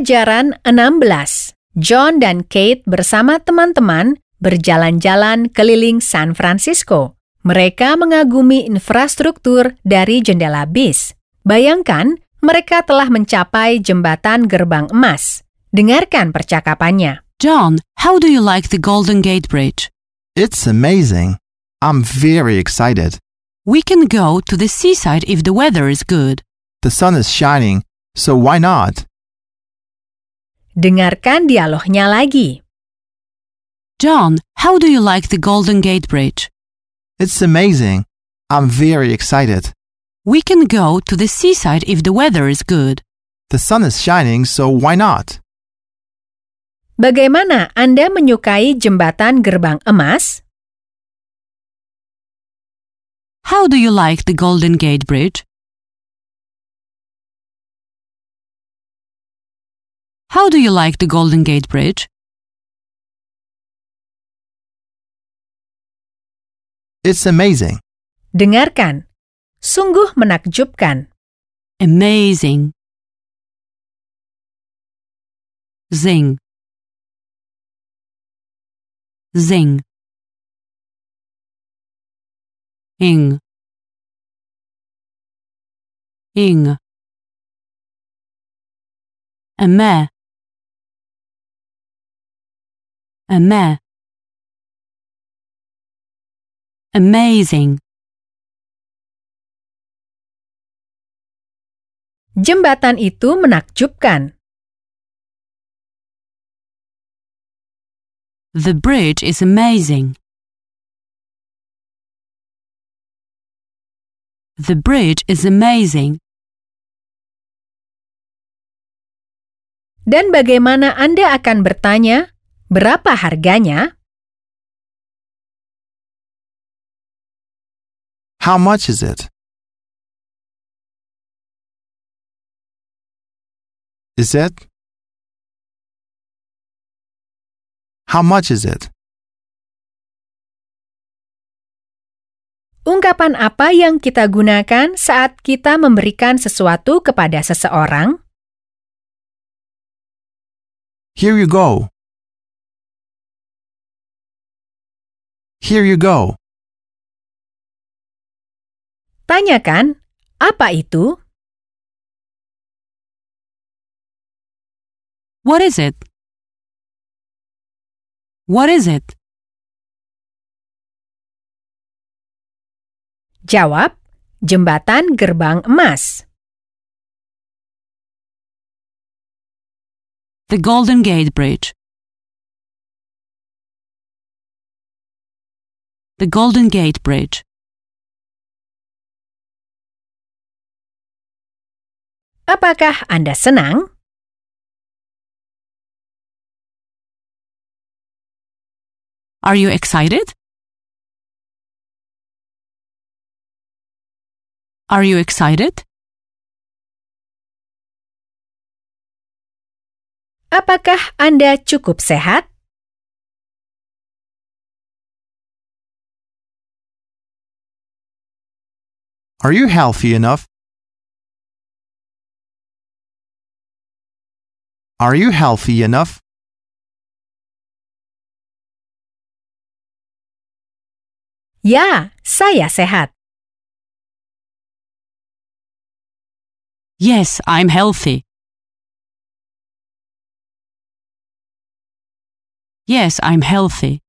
Pelajaran 16. John dan Kate bersama teman-teman berjalan-jalan keliling San Francisco. Mereka mengagumi infrastruktur dari jendela bis. Bayangkan, mereka telah mencapai jembatan gerbang emas. Dengarkan percakapannya. John, how do you like the Golden Gate Bridge? It's amazing. I'm very excited. We can go to the seaside if the weather is good. The sun is shining, so why not? Dengarkan dialognya lagi. John, how do you like the Golden Gate Bridge? It's amazing. I'm very excited. We can go to the seaside if the weather is good. The sun is shining, so why not? Bagaimana Anda menyukai jembatan gerbang emas? How do you like the Golden Gate Bridge? How do you like the Golden Gate Bridge? It's amazing. Dengarkan. Sungguh menakjubkan. Amazing. Zing. Zing. Ing. Ing. Ama. Ama. Amazing. Jembatan itu menakjubkan. The bridge is amazing. The bridge is amazing. Dan bagaimana Anda akan bertanya, berapa harganya? How much is it? Is it? How much is it? Ungkapan apa yang kita gunakan saat kita memberikan sesuatu kepada seseorang? Here you go. Here you go. Tanyakan, apa itu? What is it? What is it? Jawab, jembatan gerbang emas. The Golden Gate Bridge. The Golden Gate Bridge. Apakah Anda senang? Are you excited? Are you excited? Apakah Anda cukup sehat? Are you healthy enough? Are you healthy enough? Ya, saya sehat. Yes, I'm healthy. Yes, I'm healthy.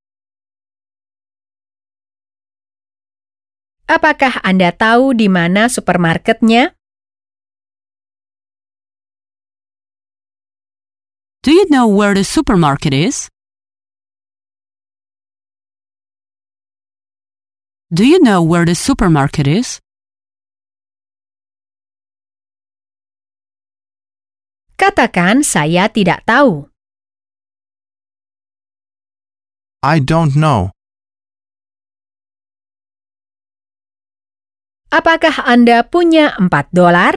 Apakah Anda tahu di mana supermarketnya? Do you know where the supermarket is? Do you know where the supermarket is? Katakan saya tidak tahu. I don't know. Apakah Anda punya 4 dolar?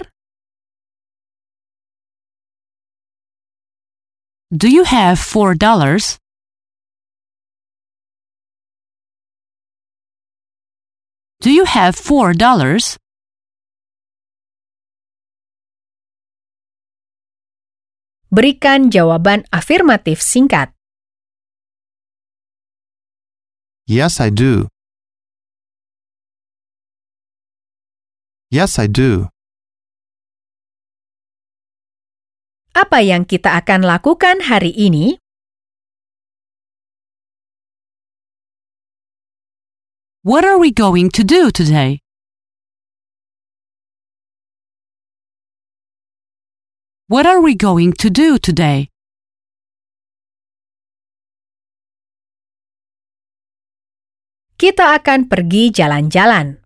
Do you have four dollars? Do you have four dollars? Berikan jawaban afirmatif singkat. Yes, I do. Yes, I do. Apa yang kita akan lakukan hari ini? What are we going to do today? What are we going to do today? Kita akan pergi jalan-jalan.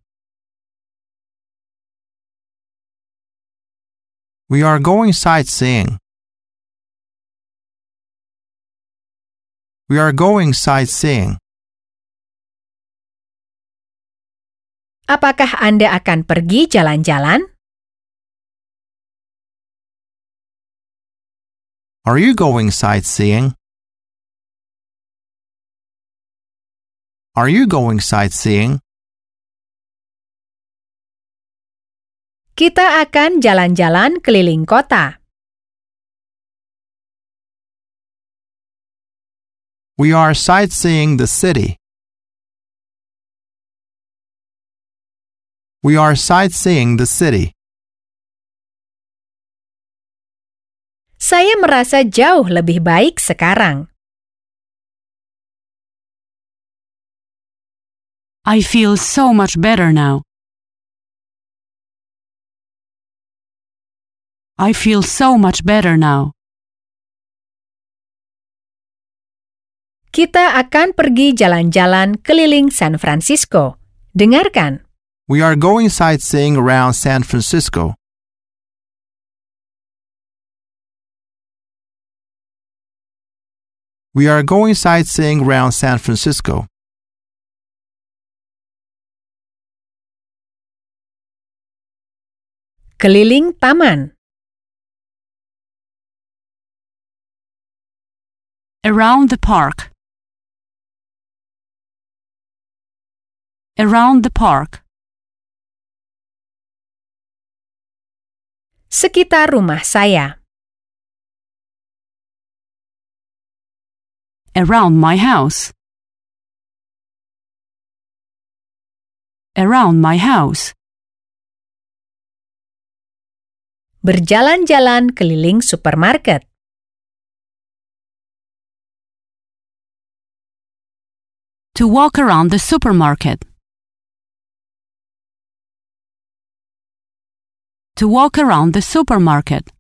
We are going sightseeing. We are going sightseeing. Apakah Anda akan pergi jalan-jalan? Are you going sightseeing? Are you going sightseeing? Kita akan jalan-jalan keliling kota. We are sightseeing the city. We are sightseeing the city. Saya merasa jauh lebih baik sekarang. I feel so much better now. I feel so much better now. Kita akan pergi jalan-jalan keliling San Francisco. Dengarkan. We are going sightseeing around San Francisco. We are going sightseeing around San Francisco. Keliling taman. Around the park. Around the park. Sekitar rumah saya. Around my house. Around my house. Berjalan-jalan keliling supermarket. To walk around the supermarket. To walk around the supermarket.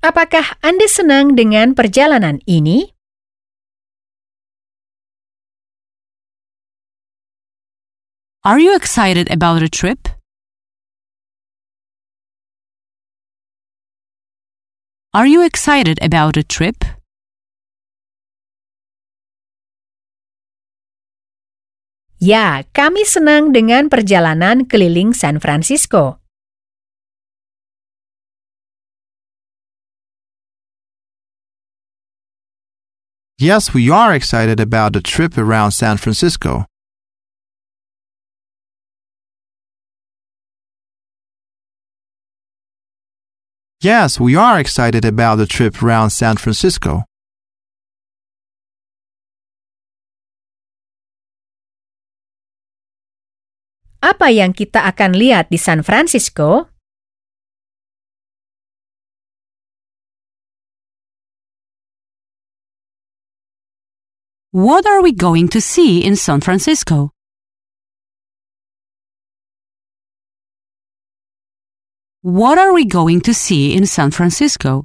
Apakah Anda senang dengan perjalanan ini? Are you excited about a trip? Are you excited about a trip? Ya, kami senang dengan perjalanan keliling San Francisco. Yes, we are excited about the trip around San Francisco. Yes, we are excited about the trip around San Francisco. Apa yang kita akan lihat di San Francisco? What are we going to see in San Francisco? What are we going to see in San Francisco?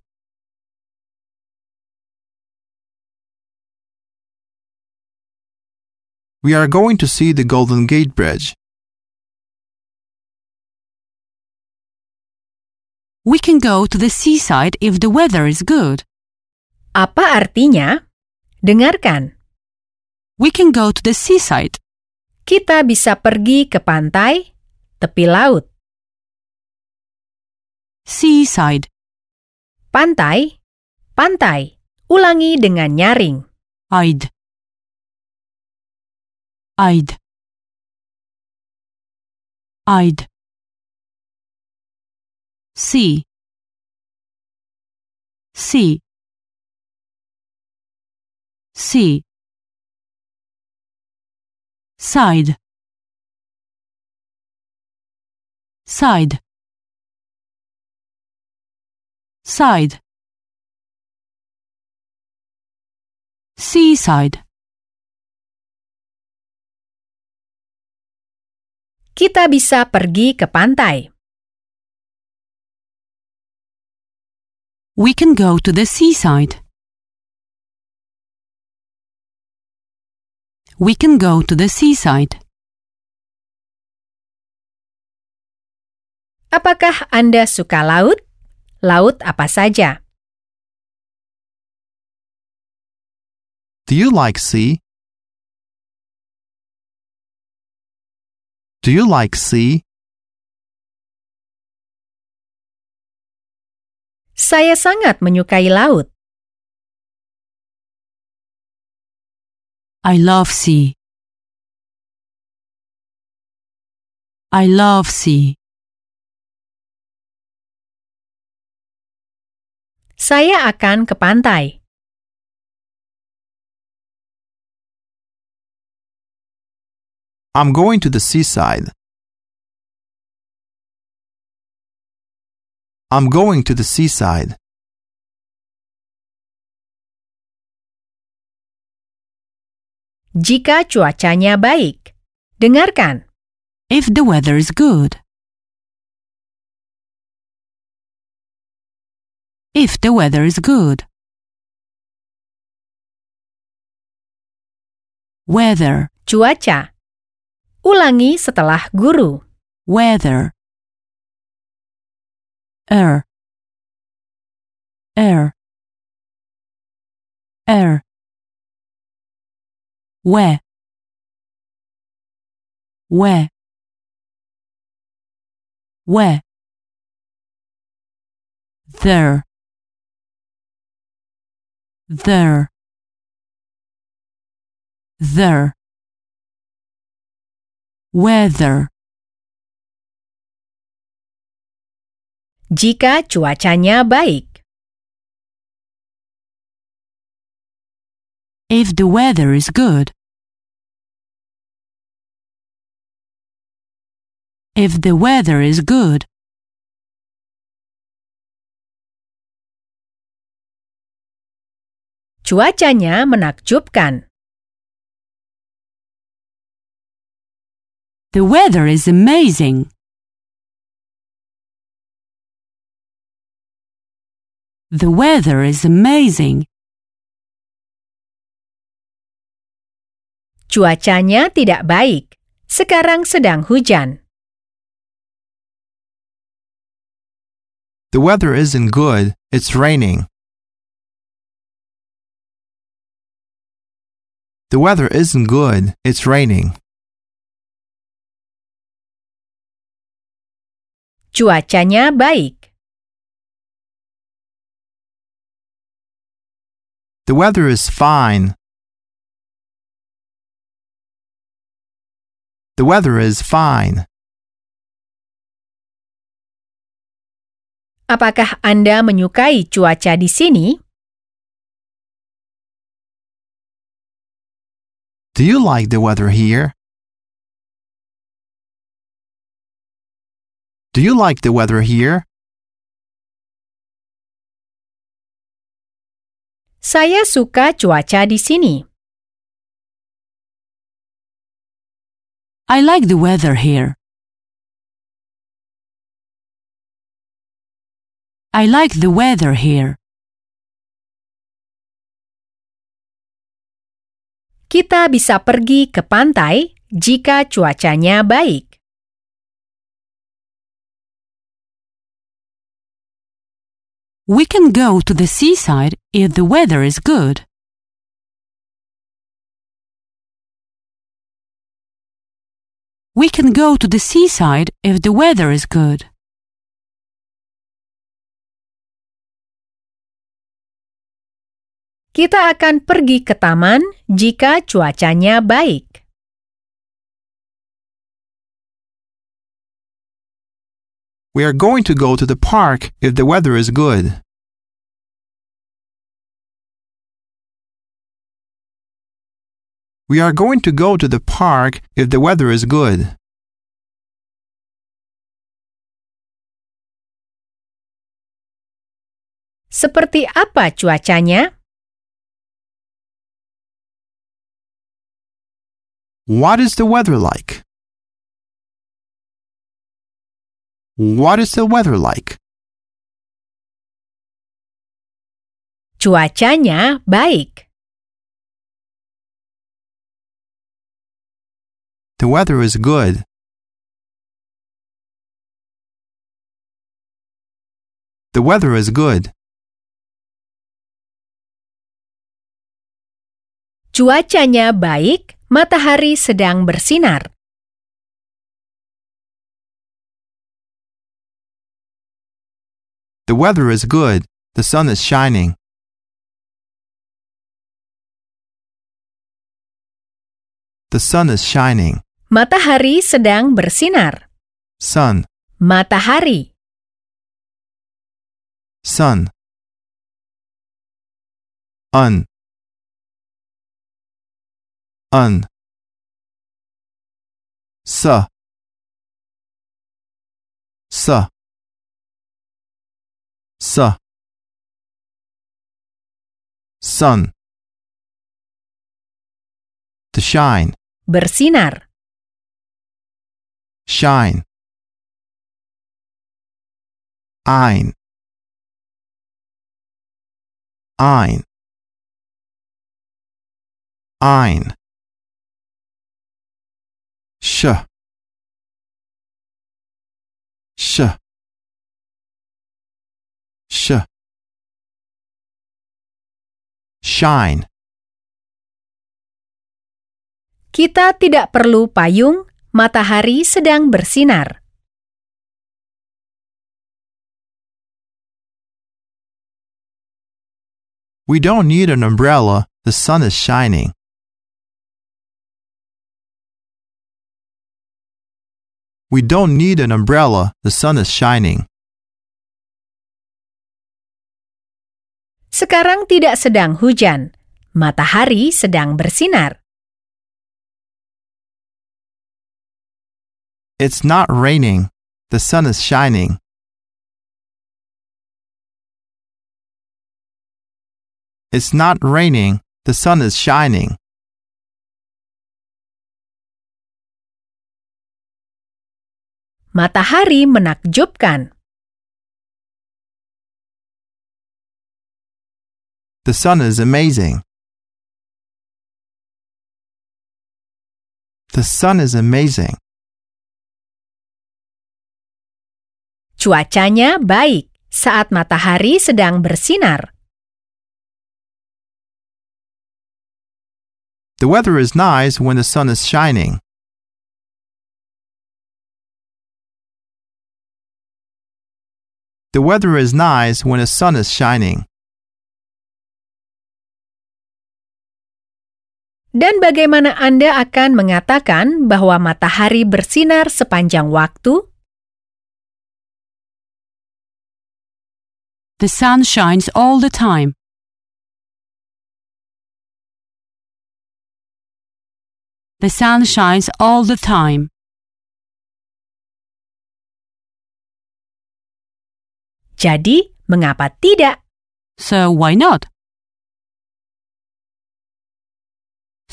We are going to see the Golden Gate Bridge. We can go to the seaside if the weather is good. Apa artinya? Dengarkan. We can go to the seaside. Kita bisa pergi ke pantai, tepi laut, Seaside. pantai, pantai. Ulangi dengan nyaring. I'd. I'd. I'd. Sea sea sea side. Side. Side. Seaside. Kita bisa pergi ke pantai. We can go to the seaside we can go to the seaside Apakah Anda suka laut? Laut apa saja? Do you like sea? Do you like sea? Saya sangat menyukai laut. I love sea. I love sea. Saya akan ke pantai. I'm going to the seaside. I'm going to the seaside. Jika cuacanya baik. Dengarkan. If the weather is good. If the weather is good. Weather, Cuaca. Ulangi setelah guru. weather. Air. Air. Air. Where. Where. Where. There. There. There. Weather. Jika cuacanya baik. If the weather is good. If the weather is good. Cuacanya menakjubkan. The weather is amazing. The weather is amazing. Cuacanya tidak baik. Sekarang sedang hujan. The weather isn't good. It's raining. The weather isn't good. It's raining. Cuacanya baik. The weather is fine. The weather is fine. Apakah Anda menyukai cuaca di sini? Do you like the weather here? Do you like the weather here? Saya suka cuaca di sini. I like the weather here. I like the weather here. Kita bisa pergi ke pantai jika cuacanya baik. We can go to the seaside if the weather is good. We can go to the seaside if the weather is good. Kita akan pergi ke taman jika cuacanya baik. We are going to go to the park if the weather is good. We are going to go to the park if the weather is good. Seperti apa cuacanya? What is the weather like? What is the weather like? Cuacanya baik. The weather is good. The weather is good. Cuacanya baik, matahari sedang bersinar. The weather is good. The sun is shining. The sun is shining. Matahari sedang bersinar. Sun, Matahari, sun. Un. Un. Sa. Sa. Sa. Sun. To shine. bersinar. Shine. Ein. Ein. Ein. Sh. Sh. Sh. Shine. Kita tidak perlu payung, matahari sedang bersinar. We don't need an umbrella. The sun is shining. We don't need an umbrella. The sun is shining. Sekarang tidak sedang hujan, matahari sedang bersinar. It's not raining. The sun is shining. It's not raining. The sun is shining. Matahari menakjubkan. The sun is amazing. The sun is amazing. Cuacanya baik saat matahari sedang bersinar. The weather is nice when the sun is shining. The weather is nice when the sun is shining. Dan bagaimana Anda akan mengatakan bahwa matahari bersinar sepanjang waktu? The sun shines all the time. The sun shines all the time. Jadi, mengapa tidak? So why not?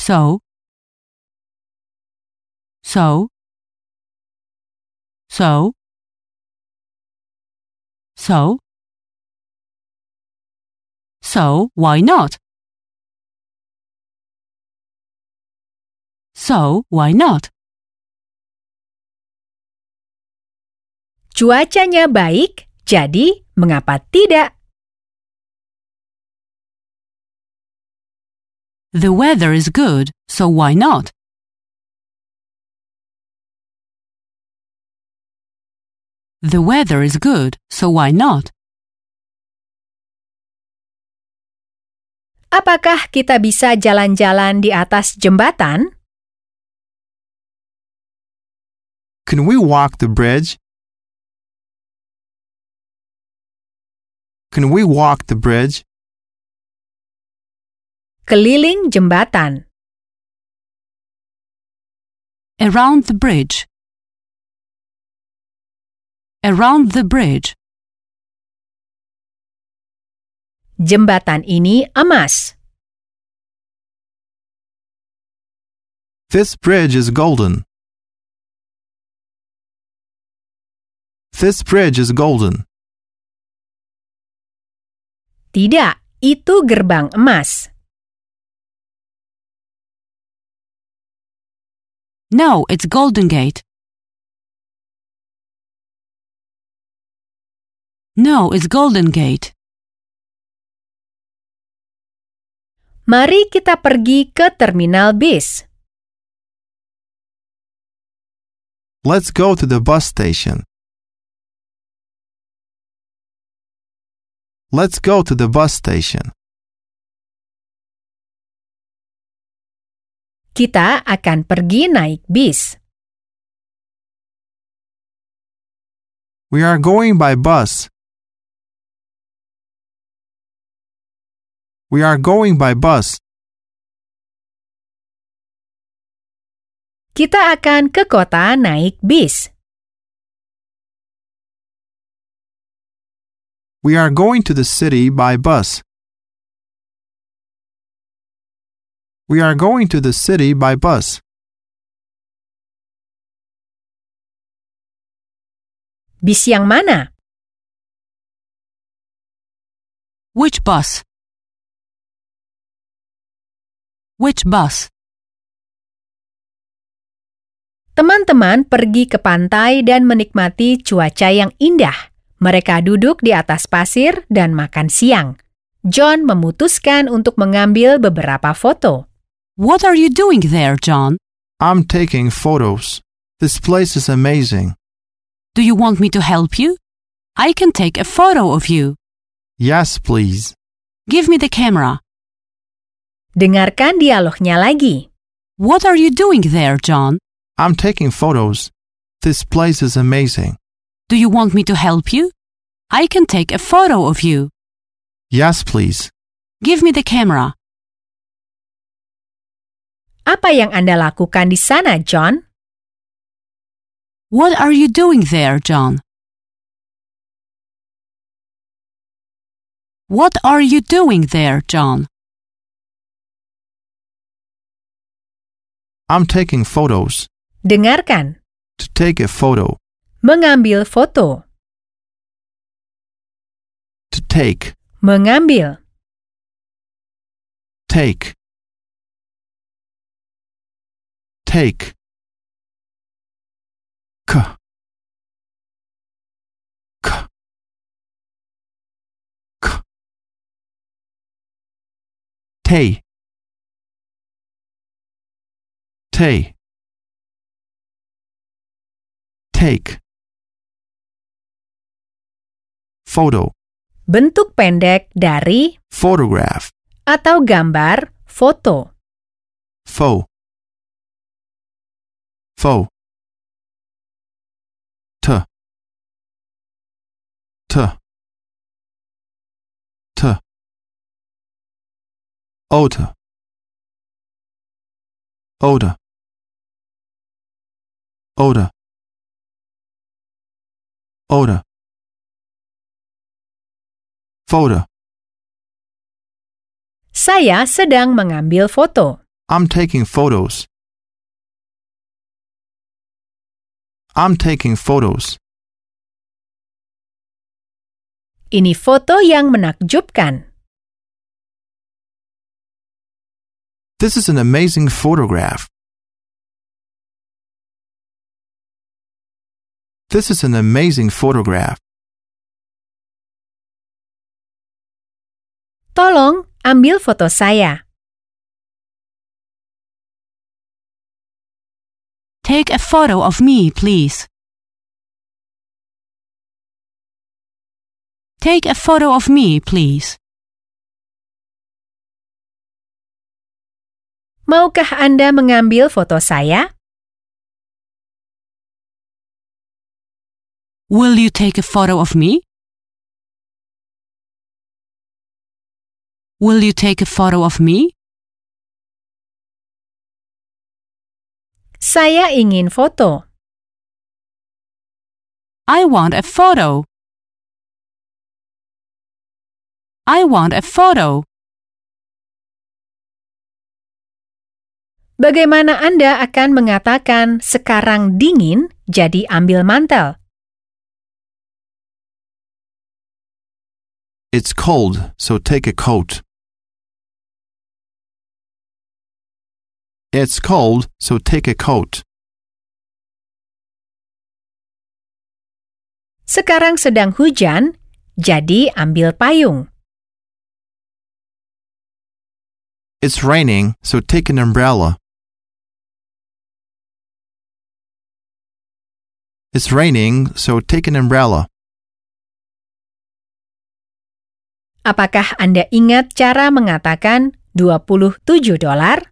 So, so, so, so, so why not? So why not? Cuacanya baik, jadi mengapa tidak? The weather is good, so why not? The weather is good, so why not? Apakah kita bisa jalan-jalan di atas jembatan? Can we walk the bridge? Can we walk the bridge? Keliling jembatan. Around the bridge. Around the bridge. Jembatan ini emas. This bridge is golden. This bridge is golden. Tidak, itu gerbang emas. No, it's Golden Gate. No, it's Golden Gate. Mari kita pergi ke terminal bis. Let's go to the bus station. Let's go to the bus station. Kita akan pergi naik bis. We are going by bus. We are going by bus. Kita akan ke kota naik bis. We are going to the city by bus. We are going to the city by bus. Bis yang mana? Which bus? Which bus? Teman-teman pergi ke pantai dan menikmati cuaca yang indah. Mereka duduk di atas pasir dan makan siang. John memutuskan untuk mengambil beberapa foto. What are you doing there, John? I'm taking photos. This place is amazing. Do you want me to help you? I can take a photo of you. Yes, please. Give me the camera. Dengarkan dialognya lagi. What are you doing there, John? I'm taking photos. This place is amazing. Do you want me to help you? I can take a photo of you. Yes, please. Give me the camera. Apa yang Anda lakukan di sana, John? What are you doing there, John? What are you doing there, John? I'm taking photos. Dengarkan. To take a photo. Mengambil foto. To take. Mengambil. Take. Take. K. K. K. Tay. Tay. Take. Photo. Bentuk pendek dari Photograph. atau gambar foto. Faux. Faux. T. T. T. Odor. Odor. Odor. Odor. Photo. Saya sedang mengambil foto. I'm taking photos. I'm taking photos. Ini foto yang menakjubkan. This is an amazing photograph. This is an amazing photograph. Tolong ambil foto saya. Take a photo of me, please. Take a photo of me, please. Maukah Anda mengambil foto saya? Will you take a photo of me? Will you take a photo of me? Saya ingin foto. I want a photo. I want a photo. Bagaimana Anda akan mengatakan sekarang dingin, jadi ambil mantel? It's cold, so take a coat. It's cold, so take a coat. Sekarang sedang hujan, jadi ambil payung. It's raining, so take an umbrella. It's raining, so take an umbrella. Apakah Anda ingat cara mengatakan 27 dolar?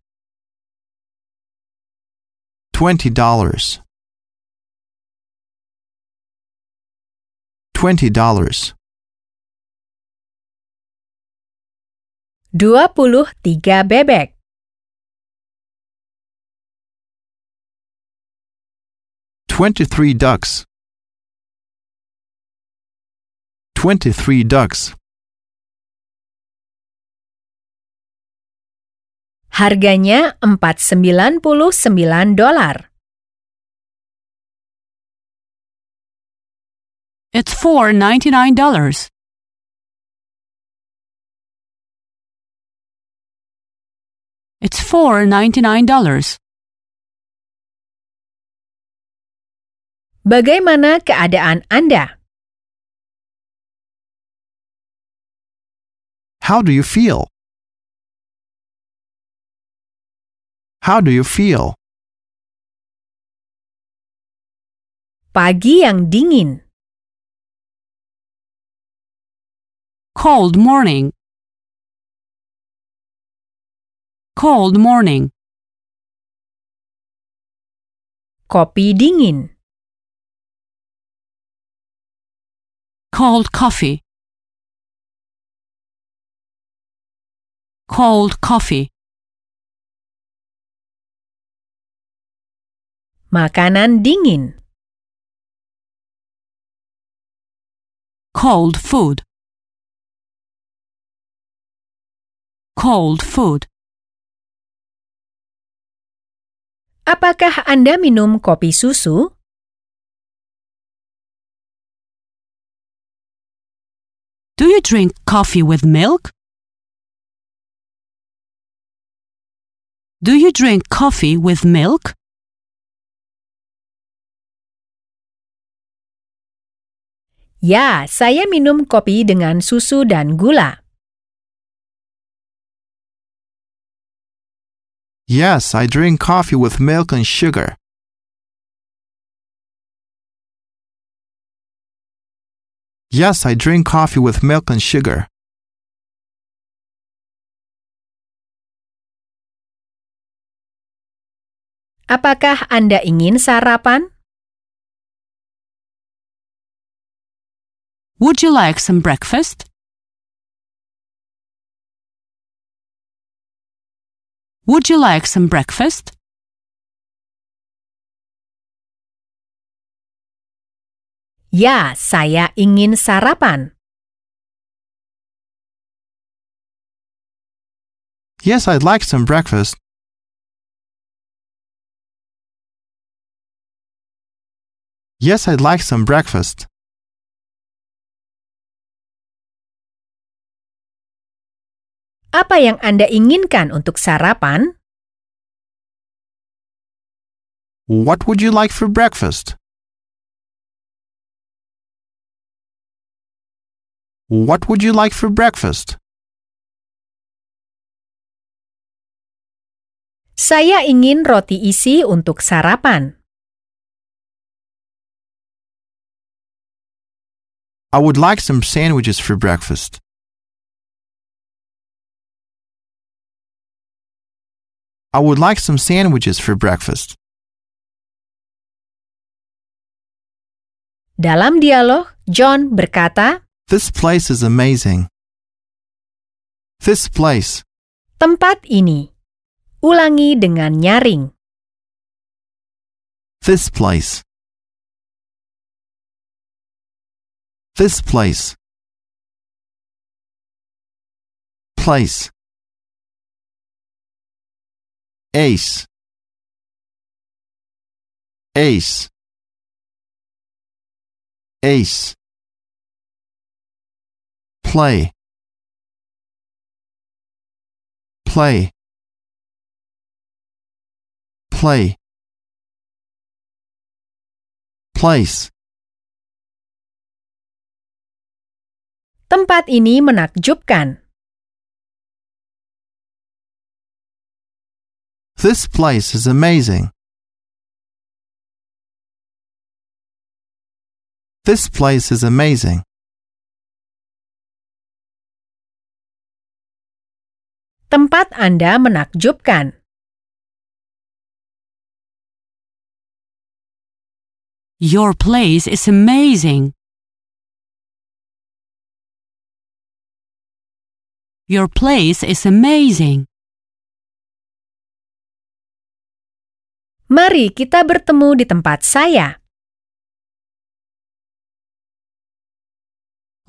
Twenty dollars. Twenty dollars. 23 bebek. Twenty-three ducks. Twenty-three ducks. Harganya 499 dolar. It's four ninety-nine dollars. It's four ninety-nine dollars. Bagaimana keadaan Anda? How do you feel? How do you feel? Pagi yang dingin. Cold morning. Cold morning. Kopi dingin. Cold coffee. Cold coffee. Makanan dingin. Cold food. Cold food. Apakah Anda minum kopi susu? Do you drink coffee with milk? Do you drink coffee with milk? Ya, saya minum kopi dengan susu dan gula. Yes, I drink coffee with milk and sugar. Yes, I drink coffee with milk and sugar. Apakah Anda ingin sarapan? Would you like some breakfast? Would you like some breakfast? Ya, saya ingin sarapan. Yes, I'd like some breakfast. Yes, I'd like some breakfast. Apa yang Anda inginkan untuk sarapan? What would you like for breakfast? What would you like for breakfast? Saya ingin roti isi untuk sarapan. I would like some sandwiches for breakfast. I would like some sandwiches for breakfast. Dalam dialog, John berkata, This place is amazing. This place. tempat ini. Ulangi dengan nyaring. This place. This place. Place. Ace. Ace. Ace. Play. Play. Play. Place. Tempat ini menakjubkan. This place is amazing. This place is amazing. Tempat Anda menakjubkan. Your place is amazing. Your place is amazing. Mari kita bertemu di tempat saya.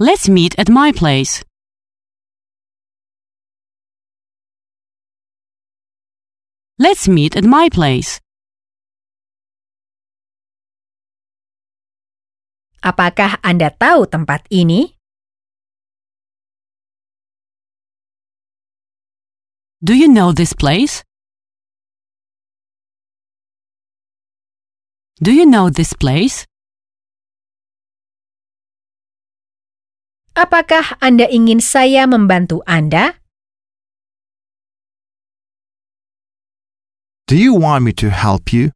Let's meet at my place. Let's meet at my place. Apakah Anda tahu tempat ini? Do you know this place? Do you know this place? Apakah Anda ingin saya membantu Anda? Do you want me to help you?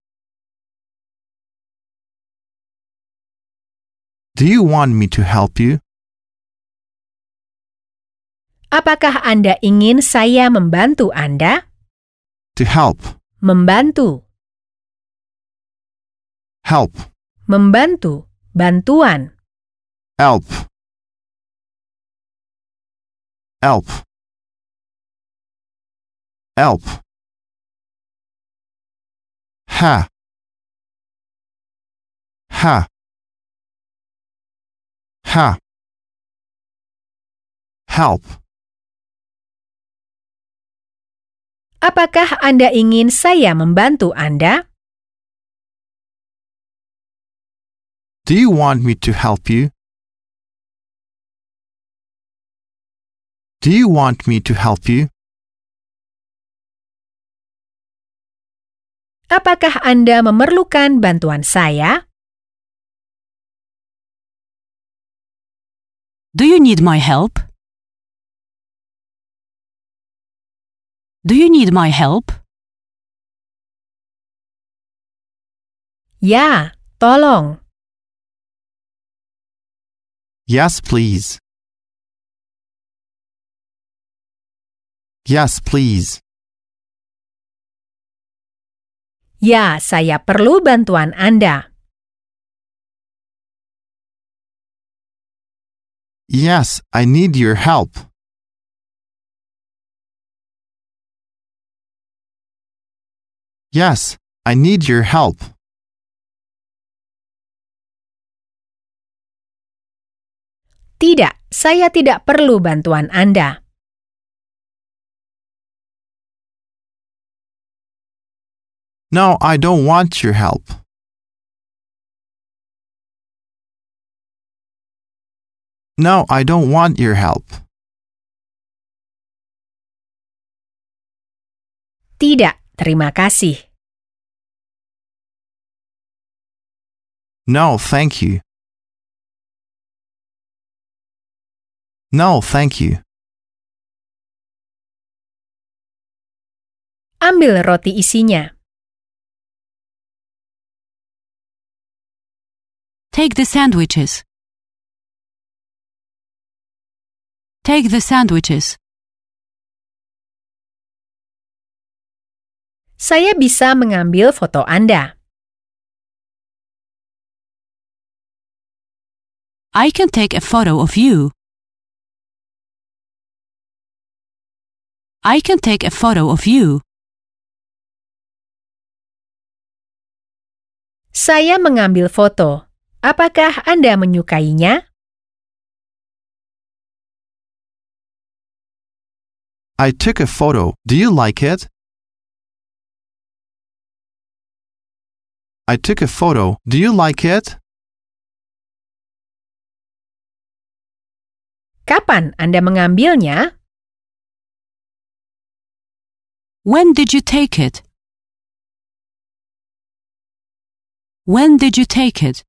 Do you want me to help you? Apakah Anda ingin saya membantu Anda? To help. Membantu, Help. membantu, bantuan. Help. Help. Help. Ha. Ha. Ha. Help. Apakah Anda ingin saya membantu Anda? Do you want me to help you? Do you want me to help you? Apakah Anda memerlukan bantuan saya? Do you need my help? Do you need my help? Ya, tolong. Yes, please. Yes, please. Ya, saya perlu bantuan Anda. Yes, I need your help. Yes, I need your help. Tidak, saya tidak perlu bantuan Anda. No, I don't want your help. No, I don't want your help. Tidak, terima kasih. No, thank you. No, thank you. Ambil roti isinya. Take the sandwiches. Take the sandwiches. Saya bisa mengambil foto Anda. I can take a photo of you. I can take a photo of you. Saya mengambil foto. Apakah Anda menyukainya? I took a photo. Do you like it? I took a photo. Do you like it? Kapan Anda mengambilnya? When did you take it? When did you take it?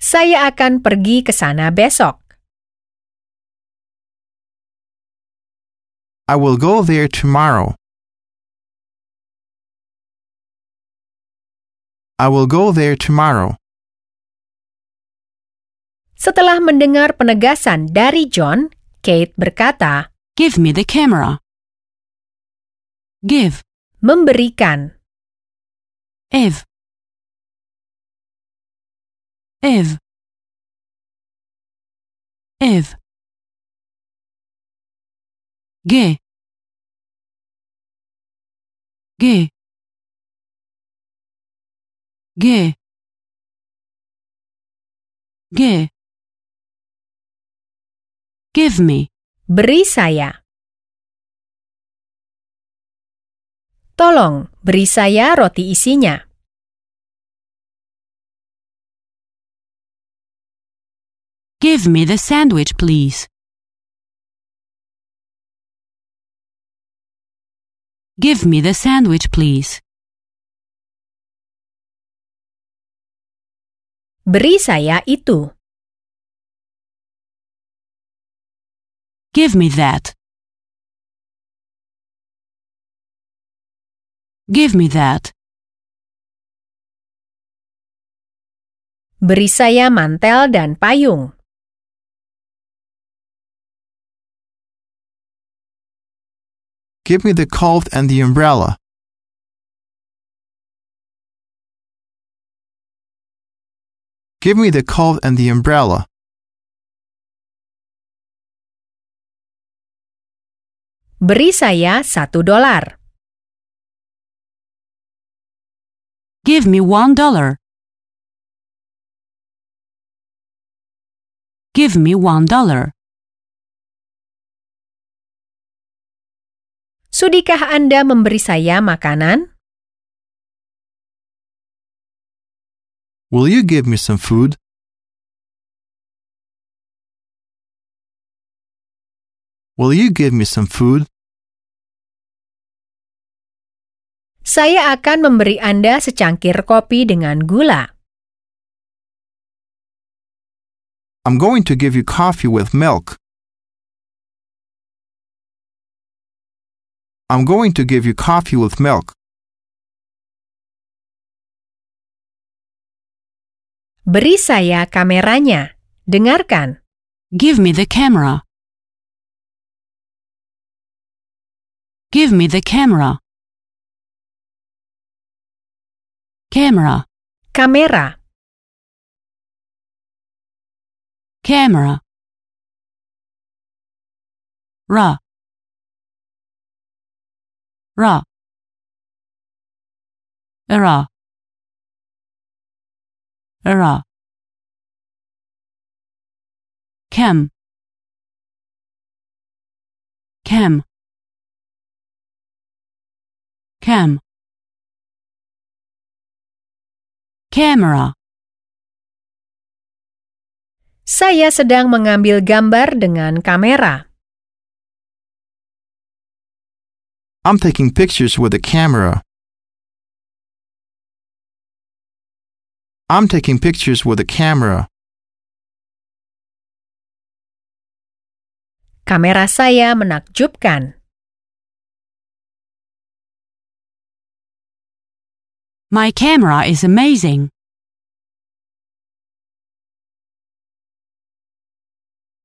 Saya akan pergi ke sana besok. I will go there tomorrow. I will go there tomorrow. Setelah mendengar penegasan dari John, Kate berkata, Give me the camera. Give. Memberikan. If. If. If. ge, ge, ge, ge. Give me. Beri saya. Tolong, beri saya roti isinya. Give me the sandwich, please. Give me the sandwich, please. Beri saya itu. Give me that. Give me that. Beri saya mantel dan payung. Give me the coat and the umbrella. Give me the coat and the umbrella. Beri saya satu dolar. Give me one dollar. Give me one dollar. Sudikah Anda memberi saya makanan? Will you give me some food? Will you give me some food? Saya akan memberi Anda secangkir kopi dengan gula. I'm going to give you coffee with milk. I'm going to give you coffee with milk. Beri saya kameranya. Dengarkan. Give me the camera. Give me the camera. Camera. Camera. Camera. Ra. Ra. Ra. Ra. Cam. Cam. Cam. Camera. Saya sedang mengambil gambar dengan kamera. I'm taking pictures with a camera. I'm taking pictures with a camera. Kamera saya menakjubkan. My camera is amazing.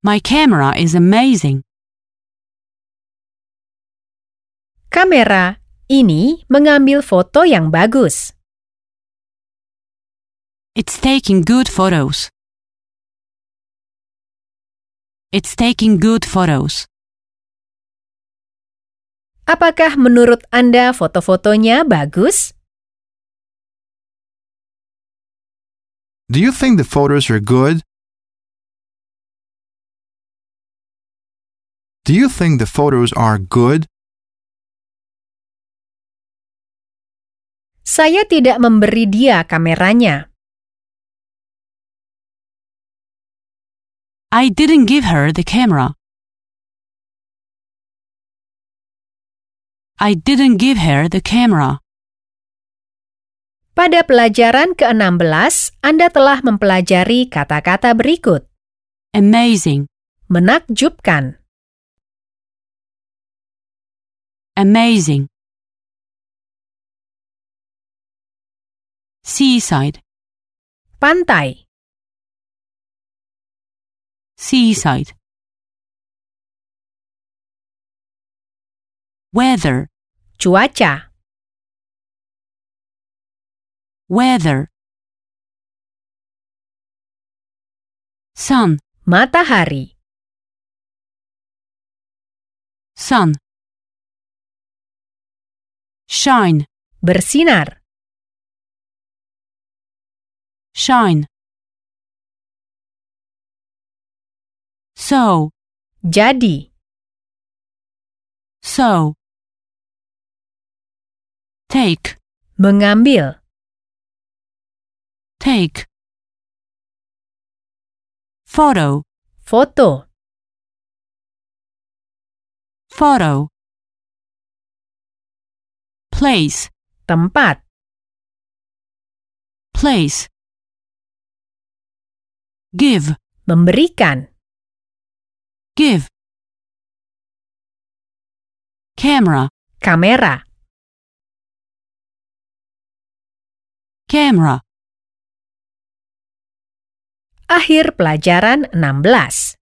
My camera is amazing. Kamera ini mengambil foto yang bagus. It's taking good photos. It's taking good photos. Apakah menurut Anda foto-fotonya bagus? Do you think the photos are good? Do you think the photos are good? Saya tidak memberi dia kameranya. I didn't give her the camera. I didn't give her the camera. Pada pelajaran ke-16, Anda telah mempelajari kata-kata berikut. Amazing. Menakjubkan, Amazing. Seaside. pantai, Seaside. Weather. cuaca, Weather. Sun. matahari, Sun. Shine. bersinar, Shine. So. jadi, So. Take. mengambil, Take. Photo. photo Photo. Place. tempat, Place. Give. memberikan, Give. Camera. kamera. Camera. Akhir pelajaran 16.